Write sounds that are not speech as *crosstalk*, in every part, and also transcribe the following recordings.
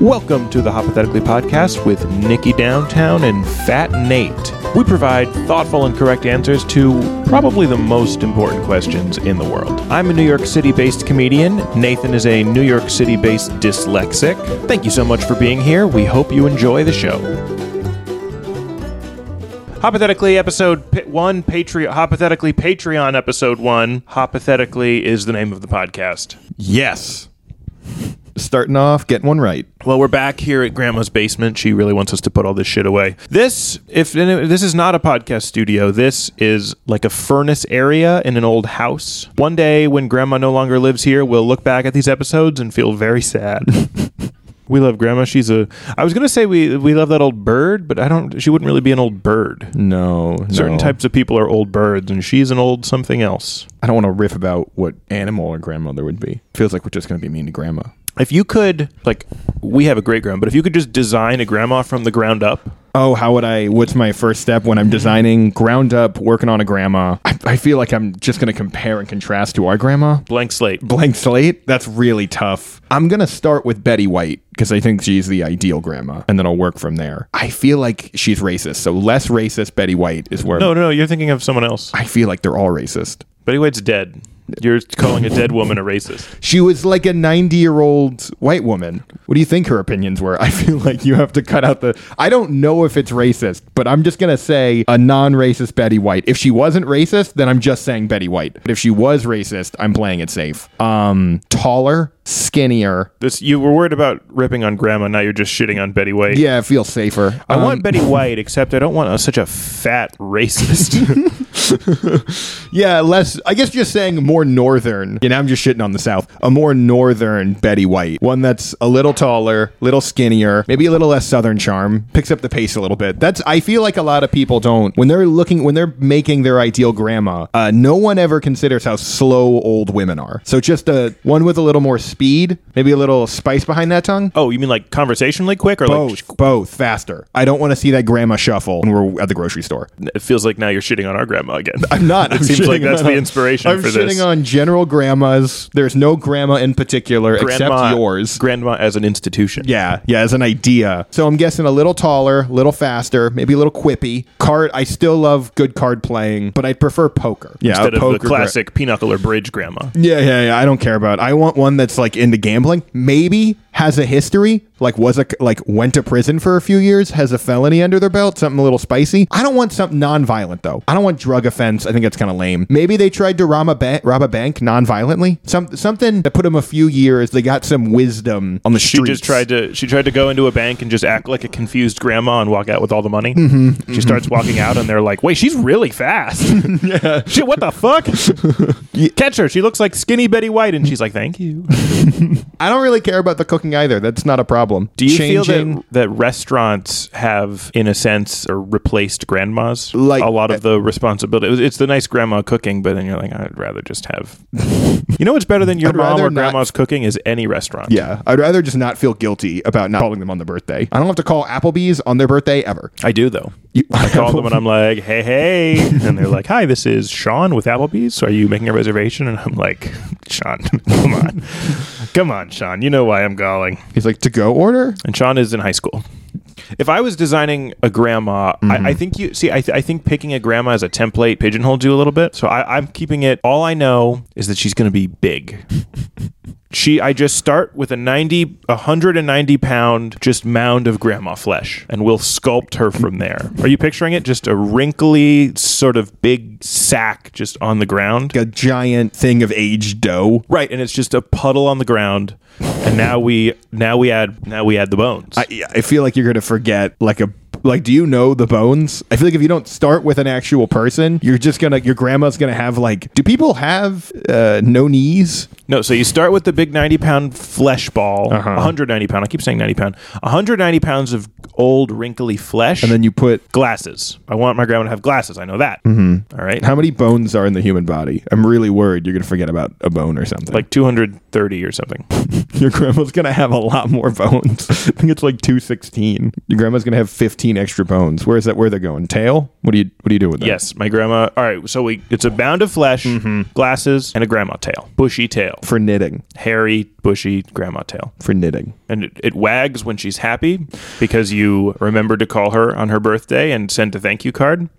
Welcome to the Hoppothetically Podcast with Nikki Downtown and Fat Nate. We provide thoughtful and correct answers to probably the most important questions in the world. I'm a New York City based comedian. Nathan is a New York City based dyslexic. Thank you so much for being here. We hope you enjoy the show. Hoppothetically, episode one, Patreon. Hoppothetically, Patreon episode one. Hoppothetically is the name of the podcast. Yes. Starting off, getting one right. Well, we're back here at Grandma's basement. She really wants us to put all this shit away. This, if this is not a podcast studio, this is like a furnace area in an old house. One day, when Grandma no longer lives here, we'll look back at these episodes and feel very sad. *laughs* we love Grandma. She's a. I was gonna say we we love that old bird, but I don't. She wouldn't really be an old bird. No, Certain no. types of people are old birds, and she's an old something else. I don't want to riff about what animal a grandmother would be. Feels like we're just going to be mean to grandma. If you could, like, we have a great grandma, but if you could just design a grandma from the ground up, Oh, how would I? What's my first step when I'm designing ground up, working on a grandma? I, I feel like I'm just going to compare and contrast to our grandma. blank slate. Blank slate? That's really tough. I'm going to start with Betty White because I think she's the ideal grandma, and then I'll work from there. I feel like she's racist, so less racist Betty White is where No, no, no. You're thinking of someone else. I feel like they're all racist. Betty White's dead. You're calling a dead woman a racist. She was like a 90 year old white woman. What do you think her opinions were? *laughs* I feel like you have to cut out the. I don't know if it's racist, but I'm just going to say a non racist Betty White. If she wasn't racist, then I'm just saying Betty White. But if she was racist, I'm playing it safe. Um, taller, skinnier. This you were worried about ripping on Grandma. Now you're just shitting on Betty White. Yeah, it feels safer. I Um, want Betty *laughs* White, except I don't want a, such a fat racist. *laughs* Yeah, less. I guess just saying more northern. You know, I'm just shitting on the South. A more northern Betty White, one that's a little taller, little skinnier, maybe a little less Southern charm. Picks up the pace a little bit. That's. I feel like a lot of people don't when they're looking when they're making their ideal grandma. Uh, no one ever considers how slow old women are. So just a one with a little more speed, maybe a little spice behind that tongue. oh, you mean like conversationally quick, or Both, like both faster. I don't want to see that grandma shuffle when we're at the grocery store. it feels like now you're shitting on our grandma again? I'm not. *laughs* It I'm seems like that's on- the inspiration I'm for this. On general grandmas. There's no grandma in particular except yours. Grandma as an institution. yeah, yeah, as an idea. So I'm guessing a little taller, a little faster, maybe a little quippy. Card. I still love good card playing, but I'd prefer poker. Yeah, Instead of poker the gra- classic pinochle or bridge grandma. yeah, yeah, yeah. I don't care about. I want one that's like into gambling. Maybe has a history, like was a like went to prison for a few years, has a felony under their belt, something a little spicy. I don't want something non-violent though. I don't want drug offense. I think that's kind of lame. Maybe they tried to rob a bank, rob a bank non-violently. Some something that put them a few years. They got some wisdom on the street She streets. just tried to she tried to go into a bank and just act like a confused grandma and walk out with all the money. Mm-hmm, she starts walking out and they're like, "Wait, she's really fast." *laughs* yeah. Shit, what the fuck? *laughs* Catch her. She looks like skinny Betty White and she's like, "Thank you." *laughs* I don't really care about the cooking either. That's not a problem. Do you feel that that restaurants have in a sense or replaced grandmas? Like- a lot of uh, the responsibility. It's the nice grandma cooking, but then you're like, I'd rather just have *laughs* You know what's better than your I'd mom or not- grandma's cooking is any restaurant. Yeah, I'd rather just not feel guilty about not calling them on their birthday. I don't have to call Applebee's on their birthday ever. I do though. You- I *laughs* call them and I'm like, hey, hey. And they're like, hi, this is Sean with Applebee's. Are you making a reservation? And I'm like, Sean, *laughs* come on. Come on, Sean. You know why I'm calling. He's like, to go order? And Sean is in high school. If I was designing a grandma, I, I mm-hmm. think you see. I, th- I think picking a grandma as a template pigeonholes you a little bit. So I, I'm keeping it. All I know is that she's going to be big. She, I just start with a 90, 190 pound just mound of grandma flesh, and we'll sculpt her from there. Are you picturing it? Just a wrinkly, sort of big sack just on the ground. A giant thing of aged dough. Right, and it's just a puddle on the ground, and now we now we add now we add the bones. I, I feel like you're gonna forget like a like do you know the bones i feel like if you don't start with an actual person you're just gonna your grandma's gonna have like do people have uh no knees No, so you start with the big 90 pound flesh ball, Uh-huh. 190 pound. I keep saying 90 pound. 190 pounds of old, wrinkly flesh. and then you put glasses. I want my grandma to have glasses. I know that. Mm-hmm. right. how many bones are in the human body i'm really worried you're gonna forget about a bone or something like 230 or something. *laughs* Your grandma's gonna have a lot more bones. *laughs* I think it's like two sixteen. Your grandma's gonna have fifteen extra bones. Where is that? Where they're going? Tail? What do you What do you do with that? Yes, my grandma. All right, so we it's a bound of flesh, glasses, and a grandma tail, bushy tail, for knitting. hairy, bushy grandma tail, For knitting. and it, it wags when she's happy because you remembered to call her on her birthday and sent a thank you card. *laughs*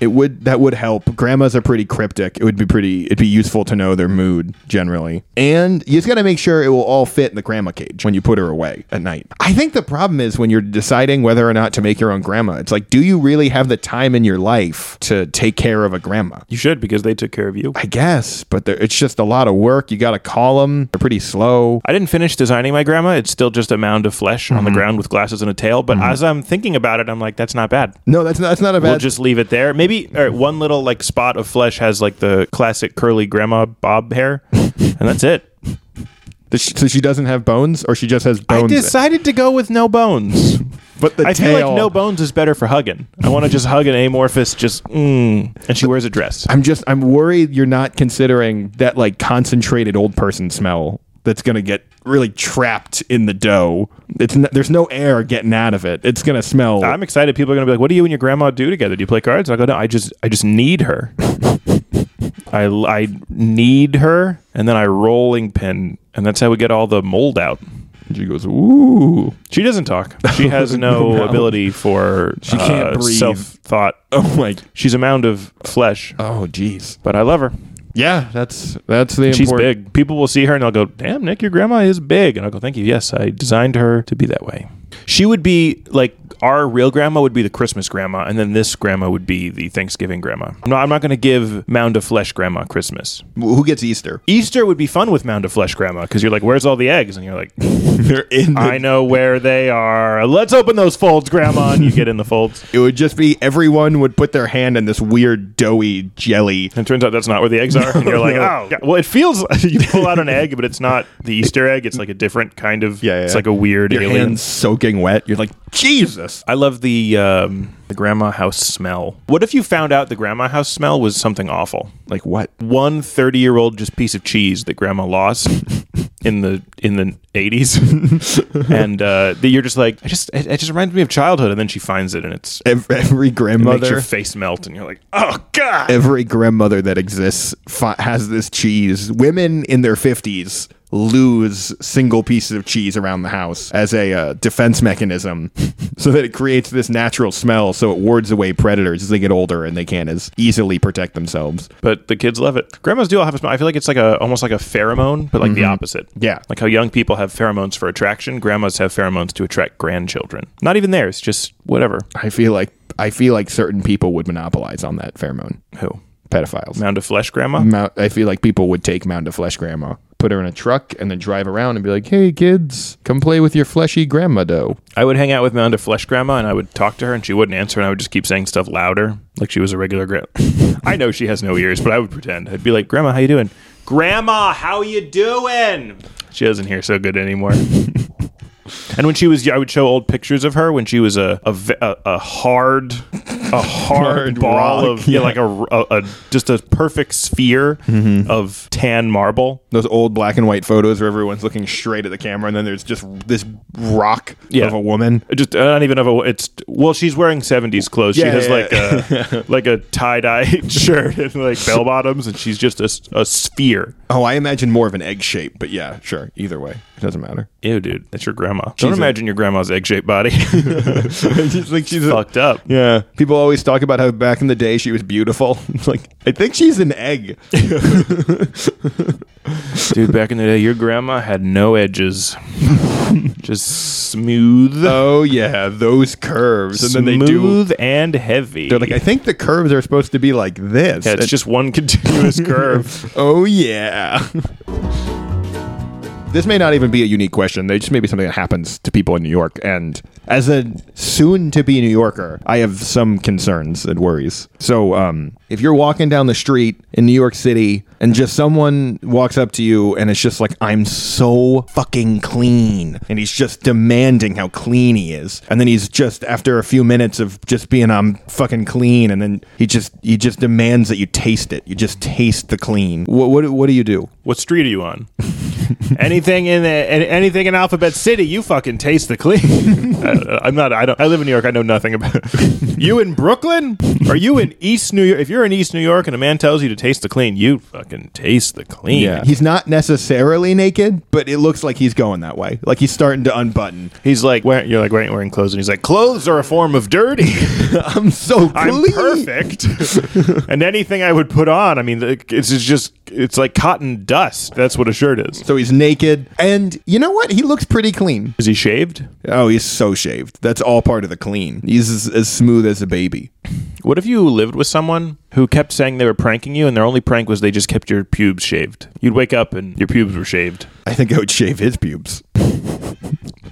It would that would help. Grandmas are pretty cryptic. It would be pretty. It'd be useful to know their mood generally, and you just got to make sure it will all fit in the grandma cage when you put her away at night. I think the problem is when you're deciding whether or not to make your own grandma. It's like, do you really have the time in your life to take care of a grandma? You should because they took care of you. I guess, but there- it's just a lot of work. You got to call them. They're pretty slow. I didn't finish designing my grandma. It's still just a mound of flesh on the mm-hmm. ground with glasses and a tail. But mm-hmm. as I'm thinking about it, I'm like, that's not bad. No, that's not, that's not a bad. We'll just leave it there. Maybe right, one little like spot of flesh has like the classic curly grandma bob hair, *laughs* and that's it. She- so she doesn't have bones, or she just has bones. I decided to go with no bones. *laughs* but the I tail. feel like no bones is better for hugging. I want to just hug an amorphous, just mm, and she wears a dress. I'm just I'm worried you're not considering that like concentrated old person smell that's gonna get really trapped in the dough. It's n- there's no air getting out of it. It's gonna smell. I'm excited. People are gonna be like, "What do you and your grandma do together? Do you play cards?" I go, "No, I just, I just need her. *laughs* I, I need her, and then I rolling pin, and that's how we get all the mold out." she goes, ooh. She doesn't talk. She *laughs* has no, No. ability for she can't uh, breathe. self thought. *laughs* Oh my. She's a mound of flesh, Oh jeez. but I love her. Yeah, that's that's the She's important. big. People will see her and they'll go, "Damn, Nick, your grandma is big." And I'll go, "Thank you. Yes, I designed her to be that way." She would be like our real grandma would be the Christmas grandma, and then this grandma would be the Thanksgiving grandma. No, I'm not going to give mound of flesh grandma Christmas. Who gets Easter? Easter would be fun with mound of flesh grandma because you're like, "Where's all the eggs?" And you're like, *laughs* They're in. The, "I know where they are. Let's open those folds, grandma." And you get in the folds. *laughs* it would just be everyone would put their hand in this weird doughy jelly. And it turns out that's not where the eggs are. *laughs* And you're like, oh, yeah. well, it feels like you pull out an egg, but it's not the Easter egg. It's like a different kind of. Yeah, yeah. It's like a weird Your alien. hands soaking wet. You're like Jesus. I love the um, the grandma house smell. What if you found out the grandma house smell was something awful? Like what? One 30 year old just piece of cheese that grandma lost *laughs* in the in the 80s, *laughs* and uh, that you're just like, I just it, it just reminds me of childhood. And then she finds it, and it's Ev- Every it makes grandmother. your face melt, and you're like, oh god. every grandmother that exists fi- has this cheese. Women in their 50s lose single pieces of cheese around the house as a uh, defense mechanism *laughs* so that it creates this natural smell so it wards away predators as they get older and they can't as easily protect themselves. but the kids love it. Grandmas do all have a smell. I feel like it's like a almost like a pheromone, but like the opposite. Yeah. Like how young people have pheromones for attraction, grandmas have pheromones to attract grandchildren. Not even theirs, just whatever. I feel like I feel like certain people would monopolize on that pheromone. Who? Pedophiles. Mound of flesh grandma? Mount, I feel like people would take Mound of Flesh Grandma, put her in a truck, and then drive around and be like, "Hey kids, come play with your fleshy grandma dough." I would hang out with Mound of flesh grandma and I would talk to her and she wouldn't answer and I would just keep saying stuff louder, like she was a regular grandma. I know she has no ears, but I would pretend. I'd be like, Grandma, how you doing? Grandma, how you doing? She doesn't hear so good anymore. *laughs* And when she was, I would show old pictures of her when she was a, a, a hard, a *laughs* hard ball rock, of *laughs* yeah, like a, a, a just a perfect sphere mm-hmm. of tan marble. those old black and white photos where everyone's looking straight at the camera and then there's just this rock Yeah. of a woman. Just uh, I don't even have a. It's well, she's wearing seventies clothes. she has yeah, like a *laughs* like a tie dye shirt and like bell bottoms, and she's just a sphere. Oh, I imagine more of an egg shape, but yeah, sure. Either way, it doesn't matter. Ew, dude, that's your grandma. Don't She's imagine your grandma's egg shaped body. *laughs* She's like she's a, Fucked up. yeah. People always talk about how back in the day she was beautiful. *laughs* It's like I think she's an egg. *laughs* Dude, back in the day, your grandma had no edges, just smooth, Oh yeah, those curves, and then they do. smooth and heavy. They're like, I think the curves are supposed to be like this. yeah, it's just one continuous curve. Oh yeah. *laughs* this may not even be a unique question. They just may be something that happens to people in New York. And as a soon to be New Yorker, I have some concerns and worries. So, um, if you're walking down the street in New York City and just someone walks up to you and it's just like, I'm so fucking clean. And he's just demanding how clean he is. And then he's just, after a few minutes of just being, I'm fucking clean. And then he just, he just demands that you taste it. You just taste the clean. What, what, what do you do? What street are you on? *laughs* anything in the, anything in Alphabet City, you fucking taste the clean. *laughs* I, am not. I don't. I live in New York. I know nothing about. It. *laughs* you in Brooklyn? Are you in East New York? If you're in East New York and a man tells you to taste the clean, you fucking taste the clean. He's not necessarily naked, but it looks like he's going that way. Like he's starting to unbutton. He's like, wearing, you're like wearing, wearing clothes, and he's like, clothes are a form of dirty. *laughs* I'm so clean. I'm perfect. *laughs* and anything I would put on, I mean, it's just it's like cotton dust. That's what a shirt is. So he's naked, and you know what? He looks pretty clean. Is he shaved? Oh, he's so shaved. That's all part of the clean. He's as, as smooth as a baby. What if you lived with someone who kept saying they were pranking you, and their only prank was they just kept your pubes shaved? You'd wake up and your pubes were shaved. I think I would shave his pubes.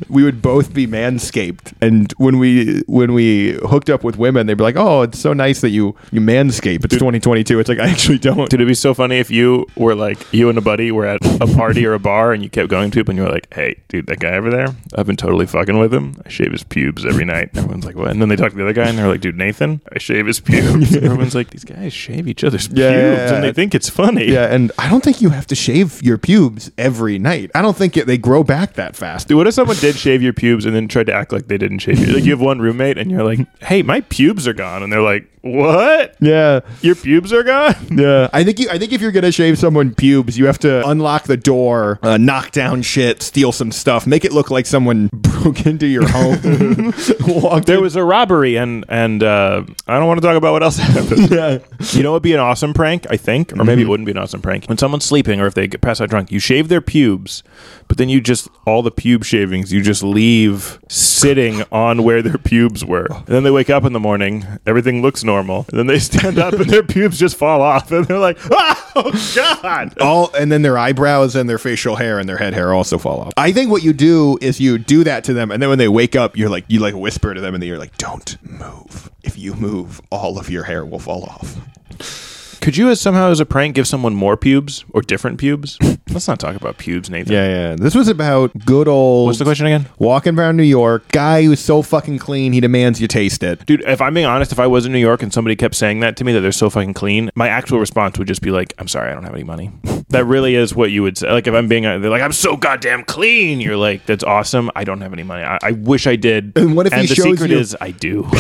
We would both be manscaped. And when we when we hooked up with women they'd be like oh it's so nice that you you manscape it's 2022 it's like *laughs* i actually don't Dude, it'd be so funny if you were like you and a buddy were at a party or a bar and you kept going to it and you were like hey dude that guy over there i've been totally fucking with him. I shave his pubes every night. Everyone's like what? And then they talk to the other guy and they're like dude nathan i shave his pubes. *laughs* Everyone's like these guys shave each other's Yeah, pubes. Yeah, yeah. and they think it's funny. Yeah and i don't think you have to shave your pubes every night. I don't think it, they grow back that fast. Dude, what if someone did shave your pubes and then tried to act like they didn't shave you? Like you have one roommate and you're like, "Hey, my pubes are gone," and they're like, "What? yeah Your pubes are gone?" *laughs* Yeah, I think you, I think if you're gonna shave someone pubes, you have to unlock the door, uh, knock down shit, steal some stuff, make it look like someone *laughs* broke into your home. *laughs* There in- was a robbery, and and uh, I don't want to talk about what else happened. yeah. You know, it'd be an awesome prank, I think, or maybe it wouldn't be an awesome prank. When someone's sleeping, or if they get pass out drunk, you shave their pubes, but then you just all the pube shavings you just leave sitting on where their pubes were. And then they wake up in the morning, everything looks normal, and then they stand up and their pubes just fall off, and they're like, "Oh God!" all and then their eyebrows and their facial hair and their head hair also fall off. I think what you do is you do that to them, and then when they wake up, you're like you like whisper to them in the ear like, "Don't move. If you move, all of your hair will fall off." Could you, as somehow as a prank, give someone more pubes or different pubes? *laughs* Let's not talk about pubes, Nathan. Yeah, yeah. This was about good old. What's the question again? Walking around New York, guy who's so fucking clean he demands you taste it. Dude, if I'm being honest, if I was in New York and somebody kept saying that to me that they're so fucking clean, my actual response would just be like, "I'm sorry, I don't have any money." *laughs* that really is what you would say. Like if I'm being, they're like, "I'm so goddamn clean." You're like, "That's awesome. I don't have any money. I, I wish I did." And what if he the shows secret you- is I do. *laughs*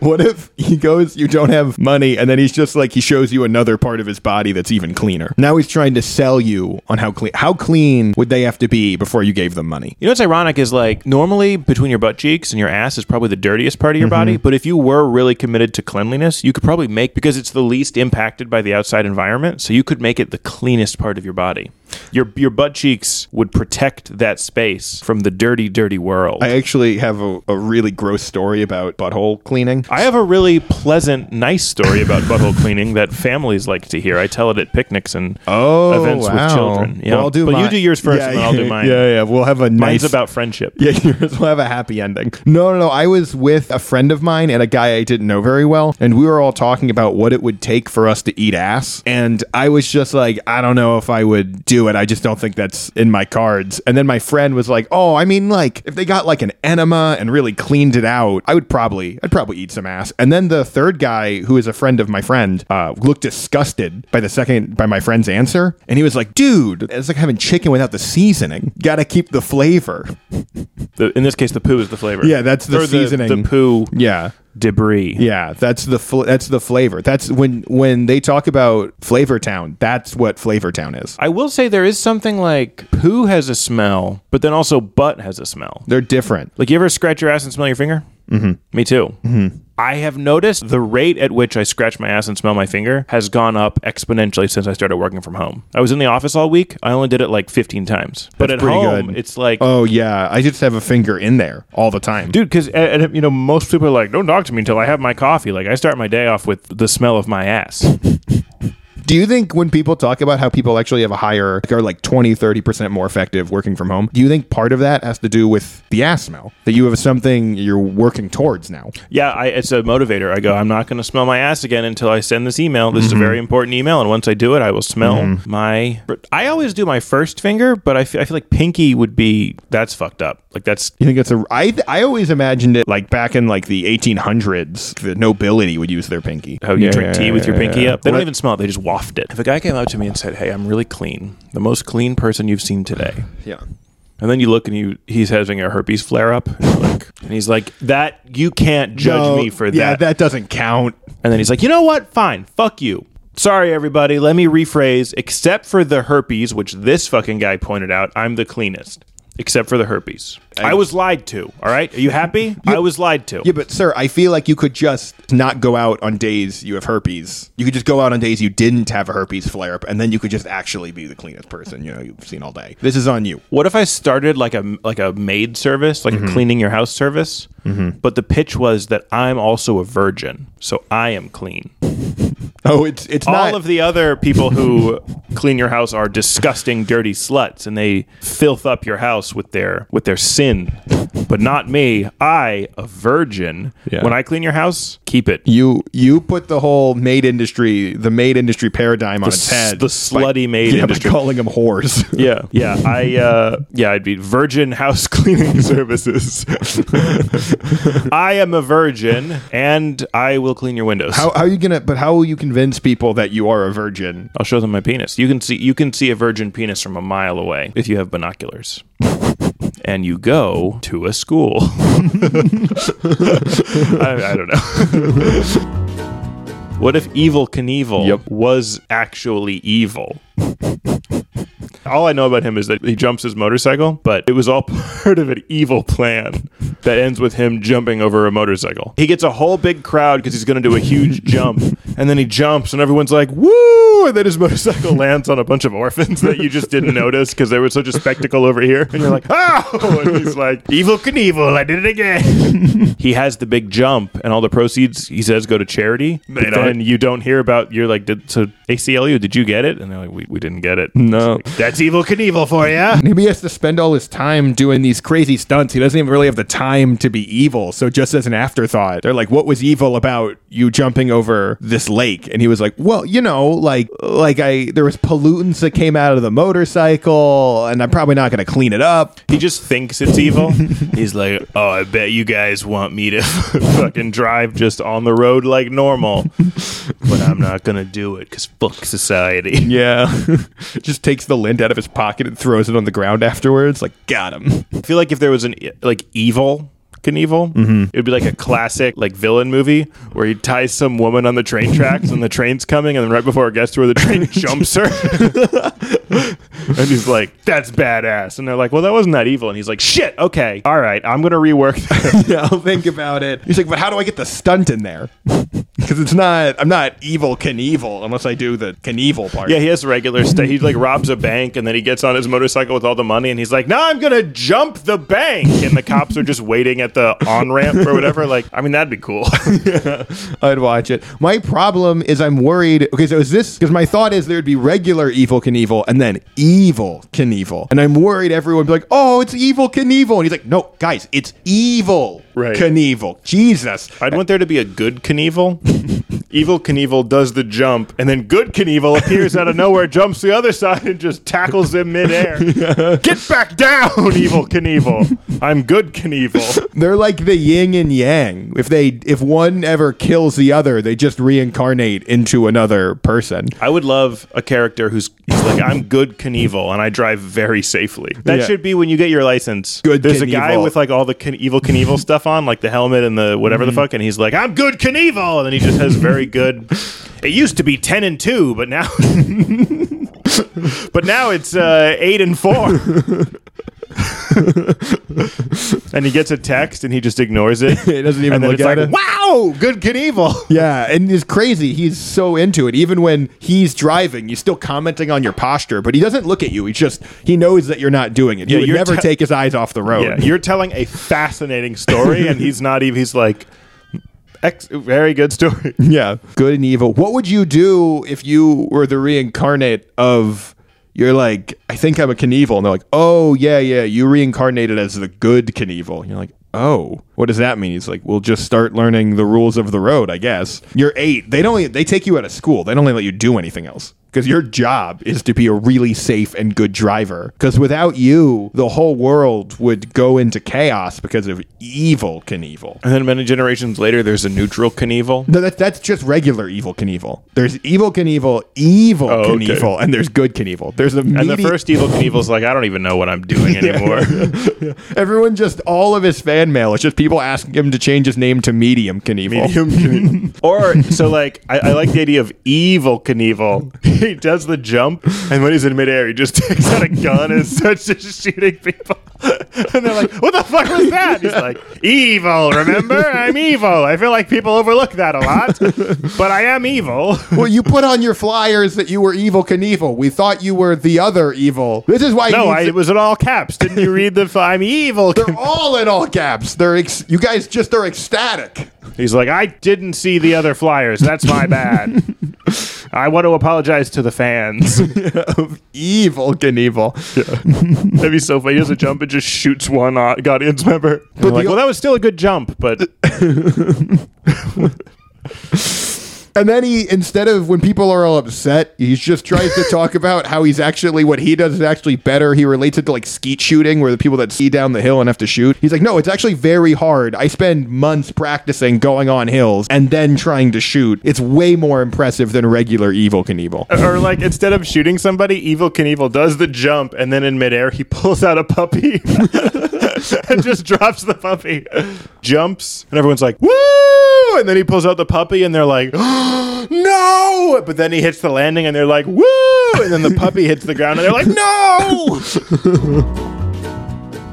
What if he goes, you don't have money, and then he's just like he shows you another part of his body that's even cleaner. Now he's trying to sell you on how clean. How clean would they have to be before you gave them money? You know what's ironic is like normally between your butt cheeks and your ass is probably the dirtiest part of your body. Mm-hmm. But if you were really committed to cleanliness, you could probably make because it's the least impacted by the outside environment. So you could make it the cleanest part of your body. Your your butt cheeks would protect that space from the dirty, dirty world. I actually have a, a really gross story about butthole cleaning. I have a really pleasant, nice story about *laughs* butthole cleaning that families like to hear. I tell it at picnics and Oh, events with children. You Well. I'll do but you do yours first, Yeah, and then I'll do *laughs* mine. Yeah, yeah. We'll have a Mine's nice about friendship. *laughs* Yeah, yours will have a happy ending. No, no, no. I was with a friend of mine and a guy I didn't know very well, and we were all talking about what it would take for us to eat ass. And I was just like, I don't know if I would do it. I just don't think that's in my cards. And then my friend was like, Oh, I mean, like if they got like an enema and really cleaned it out, I would probably, I'd probably eat some ass. And then the third guy, who is a friend of my friend, uh, looked disgusted by the second by my friend's answer, and he was like, Dude, it's like having chicken without the seasoning. Got to keep the flavor. The, in this case, the poo is the flavor. Yeah, that's the Or seasoning. The, poo Yeah. Debris. Yeah, that's the fl- that's the flavor. That's when when they talk about Flavor Town, that's what Flavor Town is. I will say there is something like poo has a smell, but then also butt has a smell. They're different. Like you ever scratch your ass and smell your finger? Mm-hmm. Me too. Mm-hmm. I have noticed the rate at which I scratch my ass and smell my finger has gone up exponentially since I started working from home. I was in the office all week. I only did it like 15 times. But That's at pretty home, good. it's like, Oh yeah, I just have a finger in there all the time. dude, because you know most people are like, don't talk to me until I have my coffee. Like I start my day off with the smell of my ass. *laughs* Do you think when people talk about how people actually have a higher, like, are like 20, 30% more effective working from home, do you think part of that has to do with the ass smell? That you have something you're working towards now? Yeah, I, it's a motivator. I go, I'm not going to smell my ass again until I send this email. This is Mm-hmm. a very important email, and once I do it, I will smell my. I always do my first finger, but I feel, I feel like pinky would be that's fucked up. Like that's You think it's a? I I always imagined it like back in like the 1800s, the nobility would use their pinky. how you Yeah, drink yeah, tea with your yeah, pinky yeah. up. They don't even smell it; they just waft it. If a guy came up to me and said, "Hey, I'm really clean, the most clean person you've seen today," Yeah. and then you look and you he's having a herpes flare up, and, like, and he's like, "That you can't judge No, me for that. Yeah, that." that doesn't count. And then he's like, you know what? Fine. Fuck you. Sorry, everybody. Let me rephrase. Except for the herpes, which this fucking guy pointed out, I'm the cleanest. Except for the herpes. I, was lied to. All right. Are you happy? I was lied to. Yeah, but sir, I feel like you could just not go out on days you have herpes. You could just go out on days you didn't have a herpes flare up, and then you could just actually be the cleanest person you know you've seen all day. This is on you. What if I started like a like a maid service, like a mm-hmm. cleaning your house service? Mm-hmm. But the pitch was that I'm also a virgin, so I am clean. *laughs* Oh, it's it's All not. of the other people who *laughs* clean your house are disgusting, dirty sluts, and they filth up your house with their with their sin. But not me. I, a virgin. Yeah. When I clean your house, keep it. you you put the whole maid industry, the maid industry paradigm on its head. the slutty maid yeah, industry. by calling them whores. *laughs* Yeah, yeah. I, uh, yeah, I'd be virgin house cleaning services. I am a virgin, and I will clean your windows. How, how are you gonna? But how will you convince people that you are a virgin? I'll show them my penis. You can see you can see a virgin penis from a mile away if you have binoculars. *laughs* And you go to a school. *laughs* I, I don't know. *laughs* what if Evel Knievel Yep. was actually evil? All I know about him is that he jumps his motorcycle, but it was all *laughs* part of an evil plan that ends with him jumping over a motorcycle. He gets a whole big crowd because he's going to do a huge *laughs* jump, and then he jumps, and everyone's like, "Woo!" And then his *laughs* motorcycle lands on a bunch of orphans that you just didn't notice because there was such a spectacle over here, and you're like, "Oh!" And he's like, "Evel Knievel, I did it again." he has the big jump, and all the proceeds he says go to charity. Don't. then you don't hear about. You're like, did, "So ACLU, did you get it?" And they're like, "We, we didn't get it." No. That's Evel Knievel for you. *laughs* Maybe he has to spend all his time doing these crazy stunts. He doesn't even really have the time to be evil. So just as an afterthought, they're like, "What was evil about you jumping over this lake?" And he was like, "Well, you know, like like I there was pollutants that came out of the motorcycle, and I'm probably not going to clean it up." He just thinks it's evil. *laughs* He's like, "Oh, I bet you guys want me to *laughs* fucking drive just on the road like normal, but I'm not gonna do it because fuck society." Yeah, just takes the lint out of his pocket and throws it on the ground afterwards. Like, got him. I feel like if there was an like evil Knievel, mm-hmm. it would be like a classic like villain movie where he ties some woman on the train tracks and the train's coming, and then right before it gets to her, the train *laughs* jumps her. *laughs* and he's like, "That's badass," and they're like, "Well, that wasn't that evil," and he's like, "Shit, okay, all right, I'm gonna rework that." *laughs* yeah, I'll think about it. He's like, but how do I get the stunt in there? *laughs* Because it's not, I'm not evil Knievel unless I do the Knievel part. Yeah, he has regular stuff. He like robs a bank and then he gets on his motorcycle with all the money and he's like, "Now I'm gonna jump the bank," and the cops are just waiting at the on ramp or whatever. Like, I mean, that'd be cool. *laughs* I'd watch it. My problem is I'm worried. Okay, so is this because my thought is there'd be regular evil Knievel and then evil Knievel, and I'm worried everyone would be like, "Oh, it's evil Knievel," and he's like, "No, guys, it's evil Right. Knievel." Jesus, I'd want there to be a good Knievel. *laughs* Evil Knievel does the jump, and then good Knievel appears out of nowhere, jumps the other side, and just tackles him midair. *laughs* Get back down, Evil Knievel. I'm good Knievel. *laughs* they're like the yin and yang. If they, if one ever kills the other, they just reincarnate into another person. I would love a character who's he's like, I'm good Knievel, and I drive very safely. That Yeah. should be when you get your license. Good There's a guy with like all the Kn- Evel Knievel stuff on, like the helmet and the whatever Mm-hmm. the fuck, and he's like, I'm good Knievel, and then he just has very good. It used to be ten and two, but now, *laughs* but now it's uh, eight and four. and he gets a text and he just ignores it. *laughs* He doesn't even and then look it's at like, it. wow, good Knievel. *laughs* Yeah, and it's crazy. He's so into it. Even when he's driving, he's still commenting on your posture, but he doesn't look at you. He just he knows that you're not doing it. He Yeah, would never te- take his eyes off the road. Yeah, you're telling a fascinating story, and he's not even. He's like, Ex- very good story. *laughs* Yeah. Good and evil. What would you do if you were the reincarnate of you're like, I think I'm a Knievel. And they're like, oh, yeah, yeah, you reincarnated as the good Knievel. And you're like, oh, what does that mean? He's like, we'll just start learning the rules of the road, I guess. You're eight. They don't, they take you out of school. They don't let you do anything else because your job is to be a really safe and good driver. Because without you, the whole world would go into chaos because of evil Knievel. And then many generations later, there's a neutral Knievel. No, that, that's just regular evil Knievel. There's evil Knievel, evil Oh, okay. Knievel, and there's good Knievel. There's a And the medi- first evil Knievel's like, I don't even know what I'm doing *laughs* anymore. *laughs* everyone just all of his fan mail. It's just people asking him to change his name to Medium Knievel. Medium Knievel. *laughs* or so like I, I like the idea of evil Knievel. He does the jump, and when he's in midair, he just takes out a gun and starts just shooting people. and they're like, "What the fuck was that?" He's like, "Evil. Remember, I'm evil. I feel like people overlook that a lot, but I am evil." well, you put on your flyers that you were evil Knievel. We thought you were the other evil. This is why. No, I, it was in all caps. Didn't you read the? I'm evil. They're all in all caps. They're ex- you guys just are ecstatic. He's like, I didn't see the other flyers. That's my *laughs* bad. I want to apologize to the fans. *laughs* of evil Knievel. That'd be so funny. He does a jump and just shoots one uh, au- audience member. But like, well, that was still a good jump, but *laughs* And then he, instead of when people are all upset, he just tries to talk *laughs* about how he's actually, what he does is actually better. He relates it to like skeet shooting, where the people that ski down the hill and have to shoot. He's like, no, it's actually very hard. I spend months practicing going on hills and then trying to shoot. It's way more impressive than regular Evel Knievel. or like instead of shooting somebody, Evil Knievel does the jump, and then in midair he pulls out a puppy *laughs* and just drops the puppy, jumps, and everyone's like, "Woo!" And then he pulls out the puppy, and they're like, *gasps* oh, *gasps* "No!" But then he hits the landing, and they're like, "Woo!" And then the puppy hits the ground, and they're like, "No!" *laughs*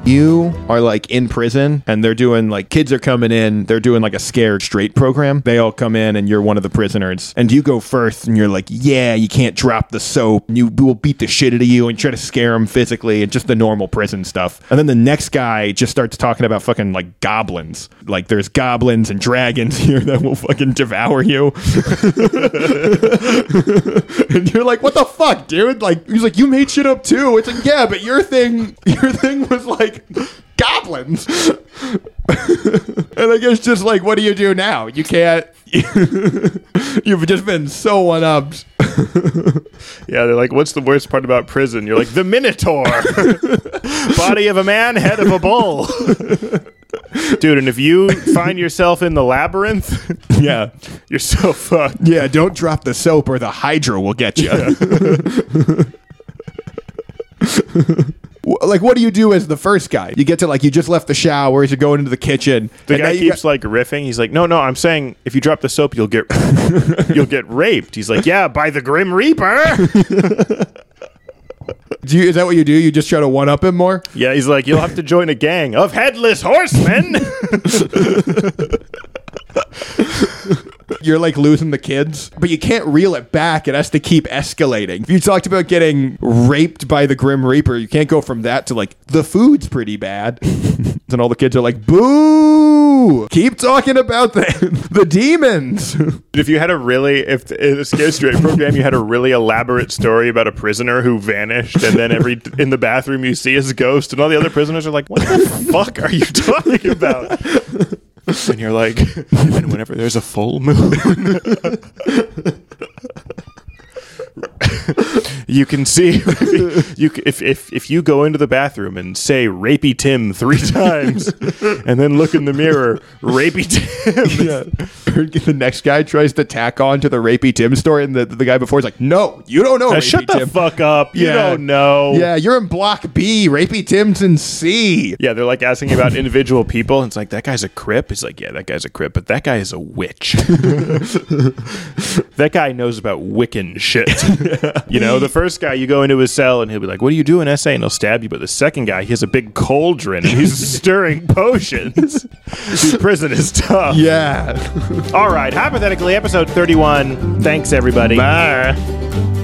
You are like in prison and they're doing like kids are coming in, they're doing like a scared straight program. They all come in and you're one of the prisoners and you go first and you're like, yeah, you can't drop the soap. You will beat the shit out of you and try to scare them physically and just the normal prison stuff. And then the next guy just starts talking about fucking like goblins. Like there's goblins and dragons *laughs* here that will fucking devour you. *laughs* and you're like, what the fuck, dude? Like he's like, you made shit up too. It's like, yeah, but your thing *laughs* your thing was like goblins. *laughs* and I guess just like, what do you do now? You can't. *laughs* You've just been so one upped. *laughs* Yeah, they're like, "What's the worst part about prison?" You're like, "The Minotaur, body of a man, head of a bull." Dude, and if you find yourself in the labyrinth, Yeah. you're so fucked. Yeah, don't drop the soap or the Hydra will get you. Like, what do you do as the first guy? You get to like, you just left the shower, you're going into the kitchen. The guy keeps like riffing. He's like, "No, no, I'm saying if you drop the soap, you'll get *laughs* you'll get raped." He's like, "Yeah, by the Grim Reaper." *laughs* do you, is that what you do? You just try to one up him more? yeah, he's like, "You'll have to join a gang of headless horsemen." *laughs* You're like losing the kids, but you can't reel it back. It has to keep escalating. If you talked about getting raped by the Grim Reaper, you can't go from that to like, the food's pretty bad. *laughs* and all the kids are like, boo! Keep talking about the, *laughs* the demons. if you had a really, if in a Scare Straight program, you had a really elaborate story about a prisoner who vanished, and then every in the bathroom you see his ghost, and all the other prisoners are like, "What the fuck are you talking about?" And you're like, *laughs* and whenever there's a full moon, *laughs* *laughs* you can see you if if if you go into the bathroom and say "rapey Tim" three *laughs* times, and then look in the mirror, "rapey Tim." yeah. *laughs* the next guy tries to tack on to the Rapey Tim story, and the, the guy before is like, no, you don't know Now, shut the fuck up! You Yeah. don't know. Yeah, you're in Block B. Rapey Tim's in C. Yeah, they're like asking about individual people. And it's like that guy's a crip. He's like, yeah, that guy's a crip, but that guy is a witch. that guy knows about Wiccan shit. You know, the first guy you go into his cell and he'll be like, "What do you do in SA?" and he'll stab you. But the second guy, he has a big cauldron and he's *laughs* stirring potions. Dude, prison is tough. Yeah. All right, Hoppothetically, episode thirty-one. Thanks, everybody. Bye.